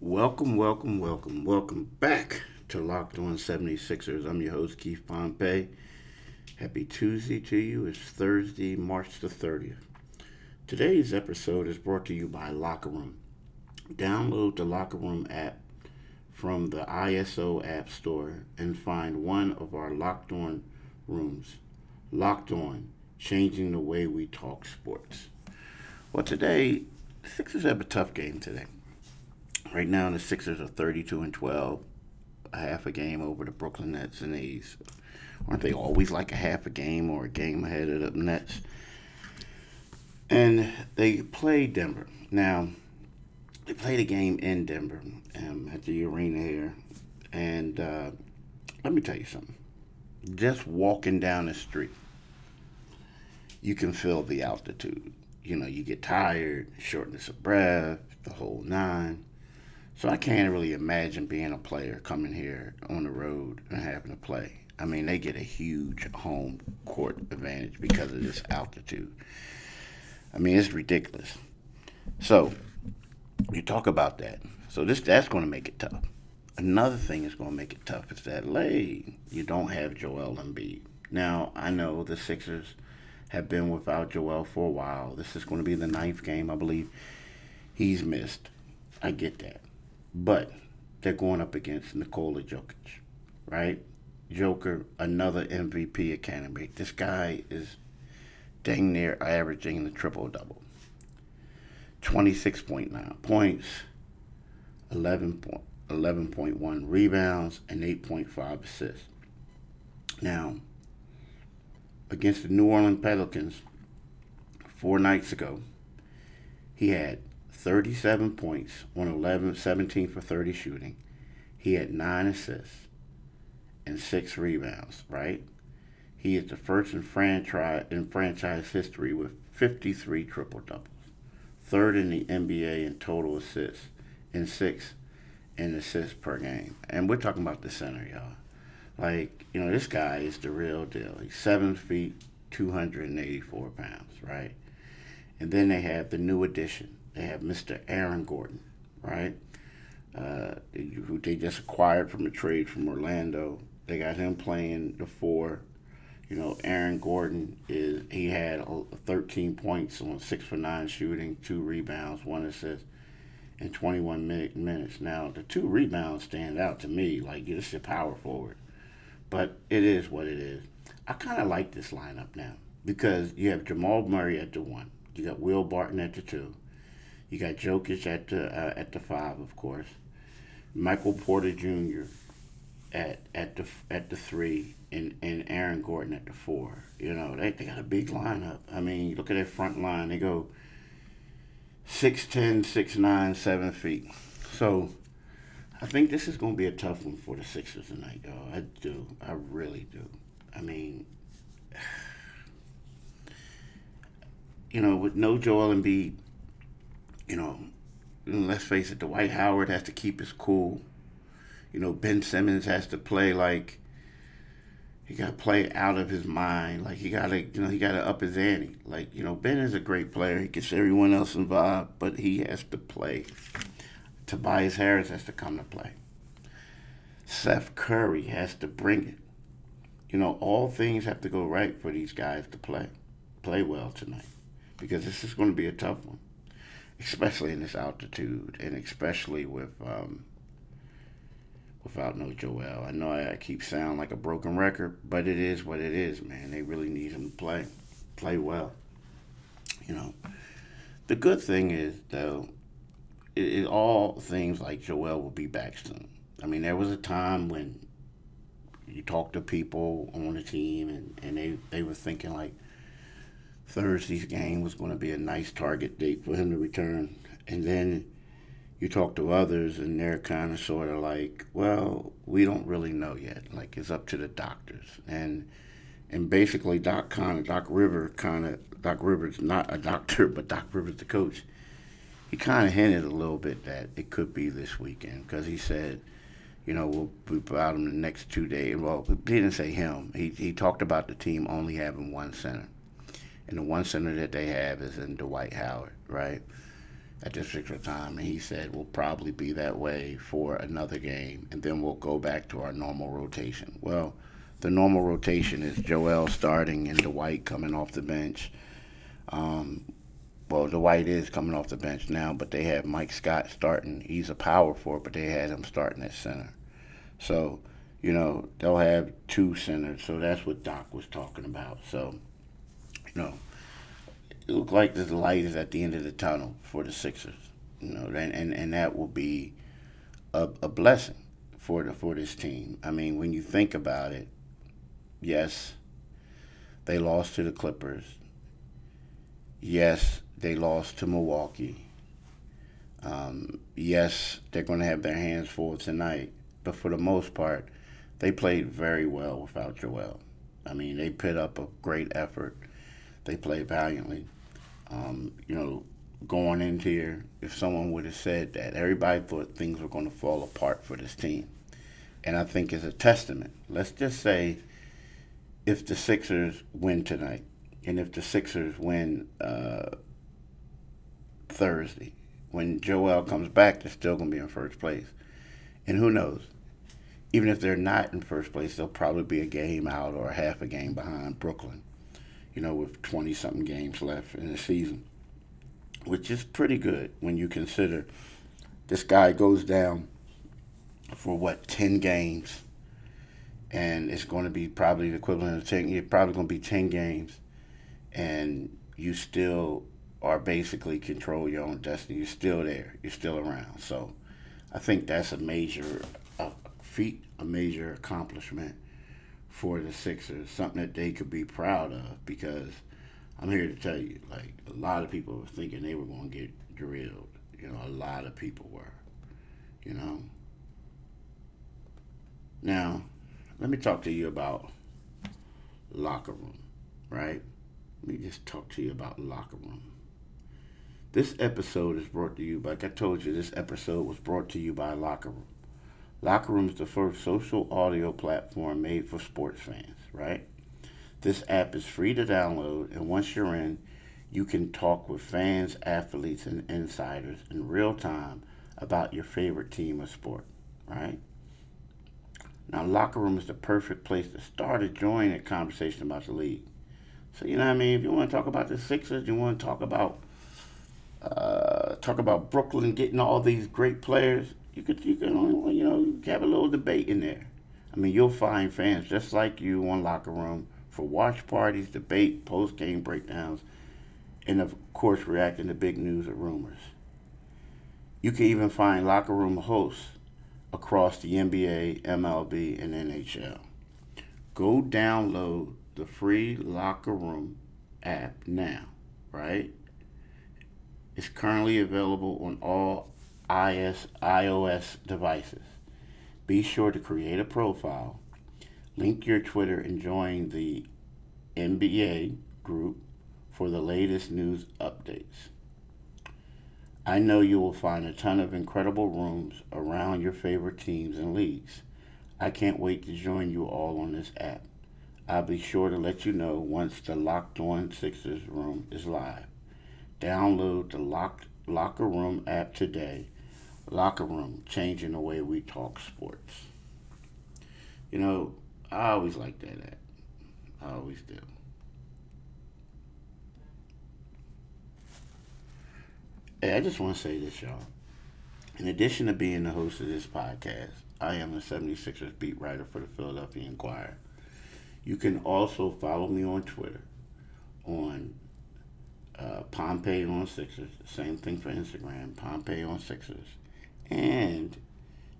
Welcome, welcome, welcome, welcome back to Locked On 76ers. I'm your host, Keith Pompey. Happy Tuesday to you. It's Thursday, March the 30th. Today's episode is brought to you by Locker Room. Download the Locker Room app from the iOS App Store and find one of our Locked On rooms. Locked On, changing the way we talk sports. Well, today, the Sixers have a tough game today. Right now, the Sixers are 32 and 12, a half a game over the Brooklyn Nets and A's. Aren't they always like a half a game or a game ahead of the Nets? And they play Denver. Now, they played a game in Denver um, at the arena here. And uh, let me tell you something. Just walking down the street, you can feel the altitude. You know, you get tired, shortness of breath, the whole nine. So I can't really imagine being a player coming here on the road and having to play. I mean, they get a huge home court advantage because of this altitude. I mean, it's ridiculous. So you talk about that. So this that's going to make it tough. Another thing that's going to make it tough is that lay you don't have Joel Embiid. Now I know the Sixers have been without Joel for a while. This is going to be the ninth game, I believe. He's missed. I get that. But they're going up against Nikola Jokic, right? Joker, another MVP candidate. This guy is dang near averaging the triple double. 26.9 points, 11 point, 11.1 rebounds, and 8.5 assists. Now, against the New Orleans Pelicans four nights ago, he had 37 points on 11, 17 for 30 shooting. He had nine assists and six rebounds, right? He is the first in franchise, in franchise history with 53 triple doubles, third in the NBA in total assists, and sixth in assists per game. And we're talking about the center, y'all. Like, you know, this guy is the real deal. He's seven feet, 284 pounds, right? And then they have the new addition, they have Mr. Aaron Gordon, right? Uh, who they just acquired from a trade from Orlando. They got him playing the four. You know, Aaron Gordon is he had 13 points on six for nine shooting, two rebounds, one assist, in 21 minutes. Now the two rebounds stand out to me. Like this is a power forward, but it is what it is. I kind of like this lineup now because you have Jamal Murray at the one, you got Will Barton at the two, you got Jokic at the uh, at the five, of course. Michael Porter Jr. at at the at the three, and, and Aaron Gordon at the four. You know, they, they got a big lineup. I mean, look at their front line. They go 6'10", 6'9", 7 feet. So I think this is going to be a tough one for the Sixers tonight, y'all. I do. I really do. I mean, you know, with no Joel Embiid, you know, let's face it, Dwight Howard has to keep his cool. You know, Ben Simmons has to play like he got to play out of his mind. Like he got to, you know, he got to up his ante. Like you know, Ben is a great player. He gets everyone else involved, but he has to play. Tobias Harris has to come to play. Seth Curry has to bring it. You know, all things have to go right for these guys to play, play well tonight, because this is going to be a tough one especially in this altitude, and especially with um, without no Joel. I know I keep sounding like a broken record, but it is what it is, man. They really need him to play, play well. You know, the good thing is though, it, it all things like Joel will be back soon. I mean, there was a time when you talk to people on the team, and, and they, they were thinking like, Thursday's game was going to be a nice target date for him to return. And then you talk to others, and they're kind of sort of like, well, we don't really know yet. Like it's up to the doctors. And and basically, Doc kind of Doc River kind of Doc Rivers not a doctor, but Doc Rivers the coach. He kind of hinted a little bit that it could be this weekend because he said, you know, we'll be about him the next two days. Well, he didn't say him. He he talked about the team only having one center and the one center that they have is in Dwight Howard, right? at this particular time, and he said we'll probably be that way for another game, and then we'll go back to our normal rotation. Well, the normal rotation is Joel starting and Dwight coming off the bench. Um, well, Dwight is coming off the bench now, but they have Mike Scott starting. He's a power forward, but they had him starting at center. So, you know, they'll have two centers. So that's what Doc was talking about. So, you know, it looks like the light is at the end of the tunnel for the Sixers. You know, and, and, and that will be a, a blessing for the for this team. I mean, when you think about it, yes, they lost to the Clippers. Yes, they lost to Milwaukee. Um, yes, they're going to have their hands full tonight, but for the most part, they played very well without Joel. I mean, they put up a great effort. They played valiantly. Um, you know, going into here, if someone would have said that, everybody thought things were going to fall apart for this team. And I think it's a testament. Let's just say if the Sixers win tonight, and if the Sixers win uh, Thursday, when Joel comes back, they're still going to be in first place. And who knows? Even if they're not in first place, they'll probably be a game out or half a game behind Brooklyn, you know, with 20 something games left in the season, which is pretty good when you consider this guy goes down for what, 10 games? And it's going to be probably the equivalent of 10 it's probably going to be 10 games. And you still are basically control your own destiny. You're still there. You're still around. So i think that's a major feat a major accomplishment for the sixers something that they could be proud of because i'm here to tell you like a lot of people were thinking they were going to get drilled you know a lot of people were you know now let me talk to you about locker room, right? Let me just talk to you about locker room. This episode is brought to you, like I told you, this episode was brought to you by Locker Room. Locker Room is the first social audio platform made for sports fans, right? This app is free to download, and once you're in, you can talk with fans, athletes, and insiders in real time about your favorite team or sport, right? Now, locker room is the perfect place to start a join a conversation about the league. So you know what I mean. If you want to talk about the Sixers, you want to talk about uh, talk about Brooklyn getting all these great players. You could you can you know have a little debate in there. I mean, you'll find fans just like you on locker room for watch parties, debate, post game breakdowns, and of course reacting to big news or rumors. You can even find locker room hosts across the NBA, MLB, and NHL. Go download the free Locker Room app now, right? It's currently available on all IS, iOS devices. Be sure to create a profile, link your Twitter, and join the NBA group for the latest news updates. I know you will find a ton of incredible rooms around your favorite teams and leagues. I can't wait to join you all on this app. I'll be sure to let you know once the Locked On Sixers room is live. Download the Locked Locker Room app today. Locker Room, changing the way we talk sports. You know, I always like that app. I always do. Hey, I just want to say this, y'all. In addition to being the host of this podcast, I am the 76ers beat writer for the Philadelphia Inquirer. You can also follow me on Twitter on uh, Pompey on Sixers. Same thing for Instagram, Pompey on Sixers. And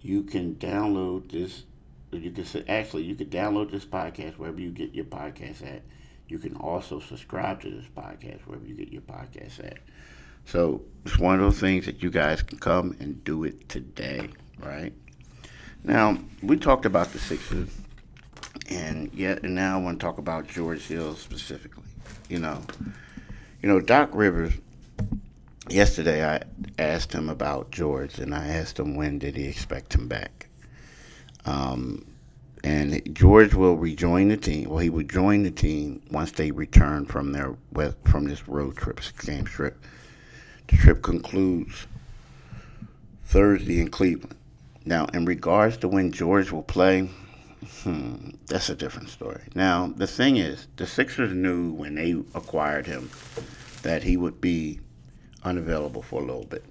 you can download this. You can actually you can download this podcast wherever you get your podcast at. You can also subscribe to this podcast wherever you get your podcast at. So it's one of those things that you guys can come and do it today, right? Now we talked about the Sixers, and yet and now I want to talk about George Hill specifically. You know, you know Doc Rivers. Yesterday I asked him about George, and I asked him when did he expect him back. Um, and George will rejoin the team. Well, he will join the team once they return from their from this road trip, game trip The trip concludes Thursday in Cleveland. Now, in regards to when George will play, hmm, that's a different story. Now, the thing is, the Sixers knew when they acquired him that he would be unavailable for a little bit.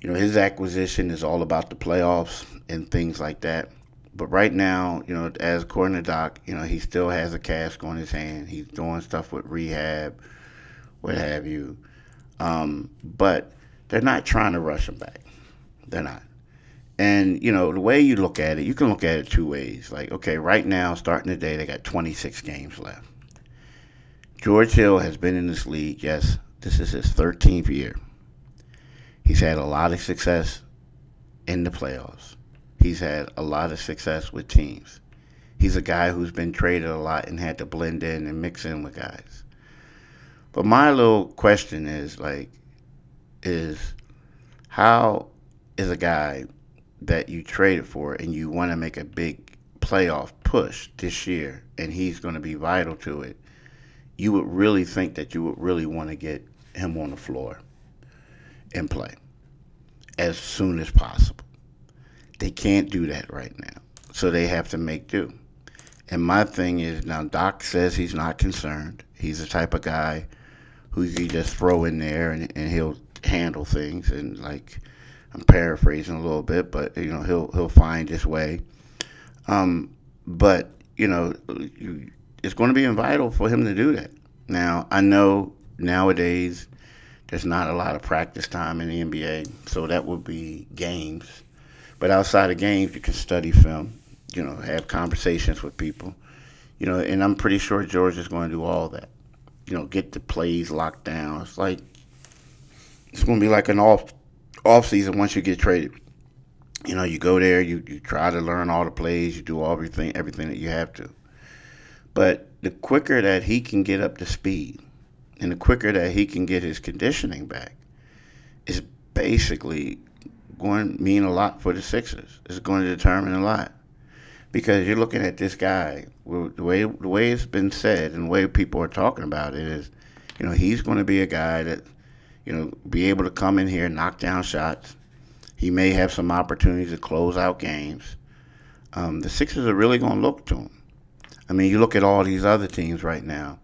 You know, his acquisition is all about the playoffs and things like that. But right now, you know, as according to Doc, you know, he still has a cask on his hand. He's doing stuff with rehab, what have you. Um, but they're not trying to rush him back. They're not. And, you know, the way you look at it, you can look at it two ways. Like, okay, right now, starting today, they got 26 games left. George Hill has been in this league, yes, this is his 13th year. He's had a lot of success in the playoffs. He's had a lot of success with teams. He's a guy who's been traded a lot and had to blend in and mix in with guys. But my little question is like, is how is a guy that you traded for and you want to make a big playoff push this year and he's going to be vital to it, you would really think that you would really want to get him on the floor and play as soon as possible. They can't do that right now. So they have to make do. And my thing is now Doc says he's not concerned. He's the type of guy who you just throw in there and, and he'll handle things and like I'm paraphrasing a little bit, but you know he'll he'll find his way. Um, but you know, you, it's going to be vital for him to do that. Now I know nowadays there's not a lot of practice time in the NBA, so that would be games. But outside of games, you can study film, you know, have conversations with people, you know, and I'm pretty sure George is going to do all that. You know, get the plays locked down. It's like it's going to be like an off off season once you get traded. You know, you go there, you, you try to learn all the plays, you do all everything everything that you have to. But the quicker that he can get up to speed, and the quicker that he can get his conditioning back, is basically going to mean a lot for the Sixers. It's going to determine a lot because you're looking at this guy. The way the way it's been said and the way people are talking about it is, you know, he's going to be a guy that, you know, be able to come in here, knock down shots. He may have some opportunities to close out games. Um, the Sixers are really going to look to him. I mean, you look at all these other teams right now,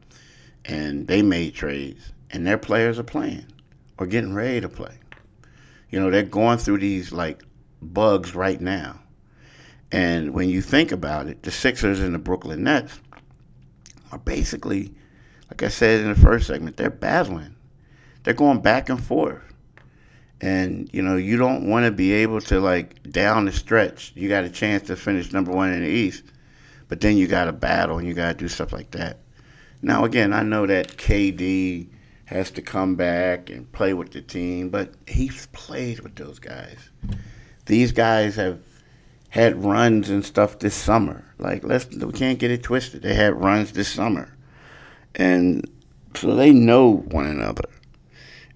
and they made trades, and their players are playing or getting ready to play. You know, they're going through these like bugs right now. And when you think about it, the Sixers and the Brooklyn Nets are basically, like I said in the first segment, they're battling. They're going back and forth. And, you know, you don't want to be able to, like, down the stretch, you got a chance to finish number one in the East, but then you got to battle and you got to do stuff like that. Now, again, I know that KD has to come back and play with the team, but he's played with those guys. These guys have had runs and stuff this summer. Like let's we can't get it twisted. They had runs this summer, and so they know one another.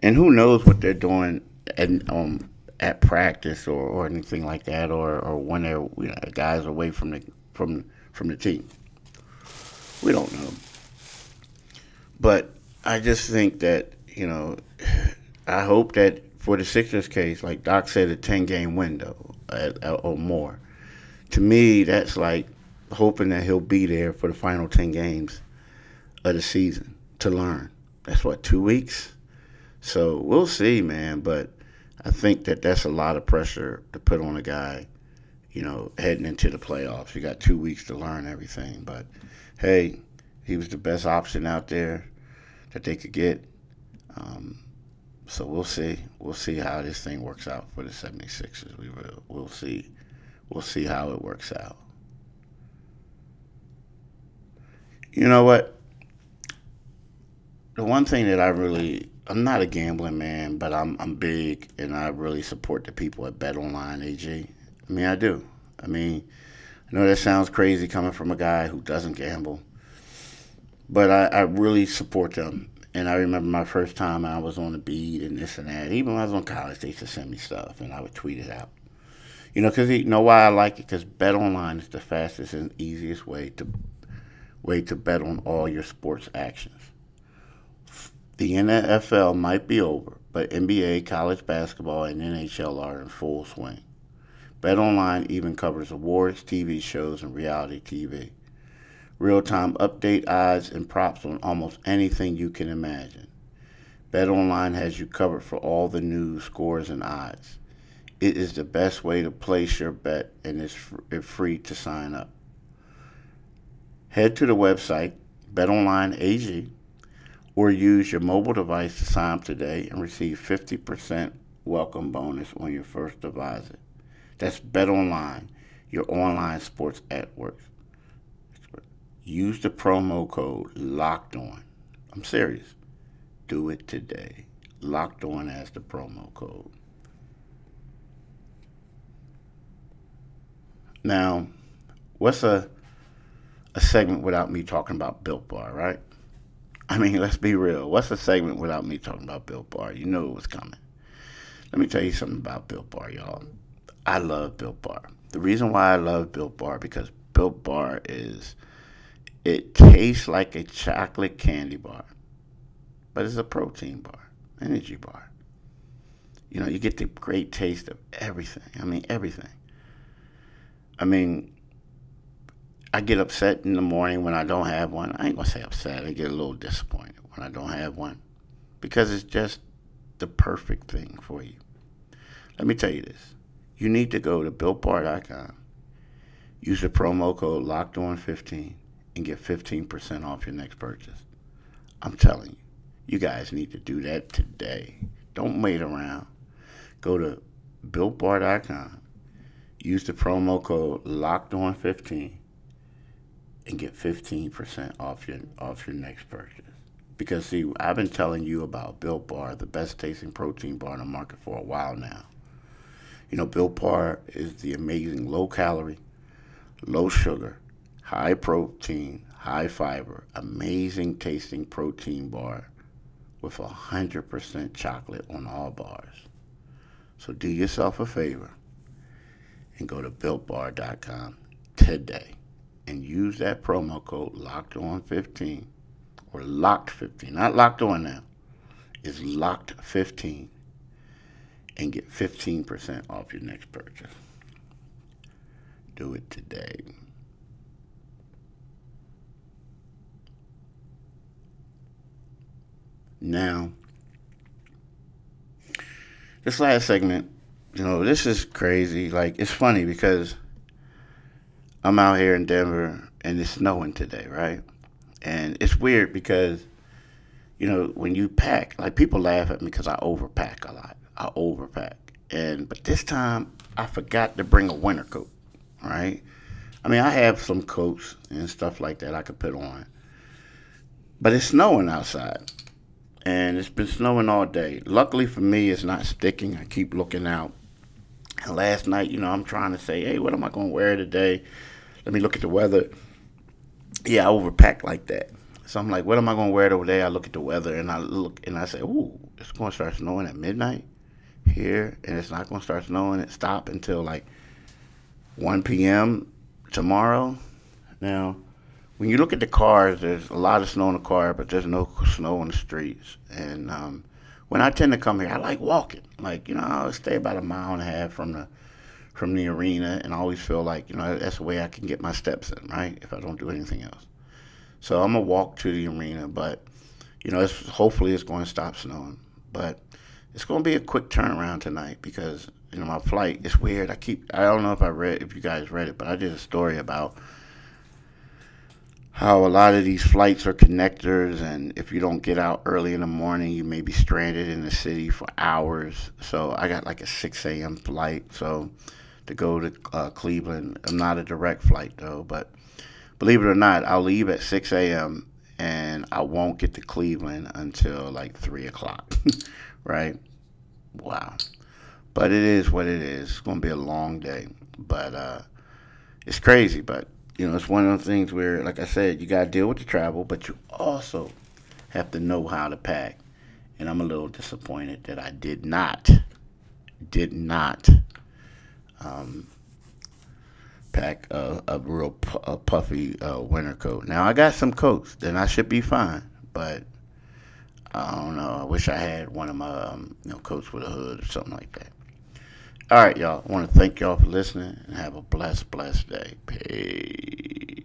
And who knows what they're doing at um at practice or, or anything like that, or, or when they're you know guys away from the from from the team. We don't know, but I just think that you know, I hope that for the Sixers case, like Doc said, a ten game window uh, uh, or more. To me, that's like hoping that he'll be there for the final ten games of the season to learn. That's what two weeks. So we'll see, man. But I think that that's a lot of pressure to put on a guy. You know, heading into the playoffs, you got two weeks to learn everything. But hey, he was the best option out there that they could get. Um, so we'll see. We'll see how this thing works out for the 76ers. We will. We'll see. We'll see how it works out. You know what? The one thing that I really I'm not a gambling man, but I'm I'm big and I really support the people at Bet Online AG. I mean, I do. I mean, I know that sounds crazy coming from a guy who doesn't gamble, but I, I really support them. And I remember my first time I was on the beat and this and that. Even when I was on college, they used to send me stuff and I would tweet it out. You know, because you know why I like it? Because Bet Online is the fastest and easiest way to way to bet on all your sports actions. The NFL might be over, but NBA, college basketball, and NHL are in full swing. BetOnline even covers awards, TV shows, and reality TV. Real time update odds and props on almost anything you can imagine. BetOnline has you covered for all the news, scores, and odds. It is the best way to place your bet and it's free to sign up. Head to the website, BetOnline AG, or use your mobile device to sign up today and receive 50% welcome bonus on your first deposit. That's BetOnline, your online sports network. Use the promo code Locked On. I'm serious. Do it today. Locked On as the promo code. Now, what's a a segment without me talking about Built Bar, right? I mean, let's be real. What's a segment without me talking about Built Bar? You know it was coming. Let me tell you something about Built Bar, y'all. I love Built Bar. The reason why I love Built Bar because Built Bar is it tastes like a chocolate candy bar, but it's a protein bar, energy bar. You know, you get the great taste of everything. I mean, everything. I mean, I get upset in the morning when I don't have one. I ain't gonna say upset. I get a little disappointed when I don't have one because it's just the perfect thing for you. Let me tell you this you need to go to builtbar.com, use the promo code locked on 15 and get 15% off your next purchase. I'm telling you, you guys need to do that today. Don't wait around. Go to builtbar.com, use the promo code locked on 15 and get 15% off your off your next purchase. Because see, I've been telling you about Built Bar, the best tasting protein bar in the market for a while now. You know, Built Bar is the amazing low calorie, low sugar, high protein, high fiber, amazing tasting protein bar with 100% chocolate on all bars. So do yourself a favor and go to builtbar.com today and use that promo code locked on 15 or locked 15 not locked on now is locked 15 and get 15% off your next purchase do it today now this last segment you know this is crazy like it's funny because I'm out here in Denver and it's snowing today, right? And it's weird because, you know, when you pack, like people laugh at me because I overpack a lot. I overpack. And, but this time I forgot to bring a winter coat, right? I mean, I have some coats and stuff like that I could put on. But it's snowing outside. And it's been snowing all day. Luckily for me, it's not sticking. I keep looking out. And last night, you know, I'm trying to say, hey, what am I going to wear today? let me look at the weather. Yeah, I overpack like that. So I'm like, what am I gonna wear today? I look at the weather and I look and I say, ooh, it's gonna start snowing at midnight here, and it's not gonna start snowing and stop until like 1 p.m. tomorrow. Now, when you look at the cars, there's a lot of snow in the car, but there's no snow on the streets. And um, when I tend to come here, I like walking. Like you know, I'll stay about a mile and a half from the from the arena, and I always feel like you know that's the way I can get my steps in, right? If I don't do anything else, so I'm gonna walk to the arena, but you know, it's, hopefully it's going to stop snowing, but it's going to be a quick turnaround tonight because you know my flight. It's weird. I keep I don't know if I read if you guys read it, but I did a story about how a lot of these flights are connectors, and if you don't get out early in the morning, you may be stranded in the city for hours. So I got like a 6 a.m. flight, so to go to uh, Cleveland. I'm not a direct flight though, but believe it or not, I'll leave at 6 a.m. and I won't get to Cleveland until like 3 o'clock, right? Wow. But it is what it is. It's going to be a long day, but uh, it's crazy. But you know, it's one of those things where, like I said, you got to deal with the travel, but you also have to know how to pack. And I'm a little disappointed that I did not, did not um, pack a, a real a puffy uh, winter coat. Now I got some coats, then I should be fine. But I don't know. I wish I had one of my, um, you know, coats with a hood or something like that. All right, y'all. I want to thank y'all for listening and have a blessed, blessed day. Peace.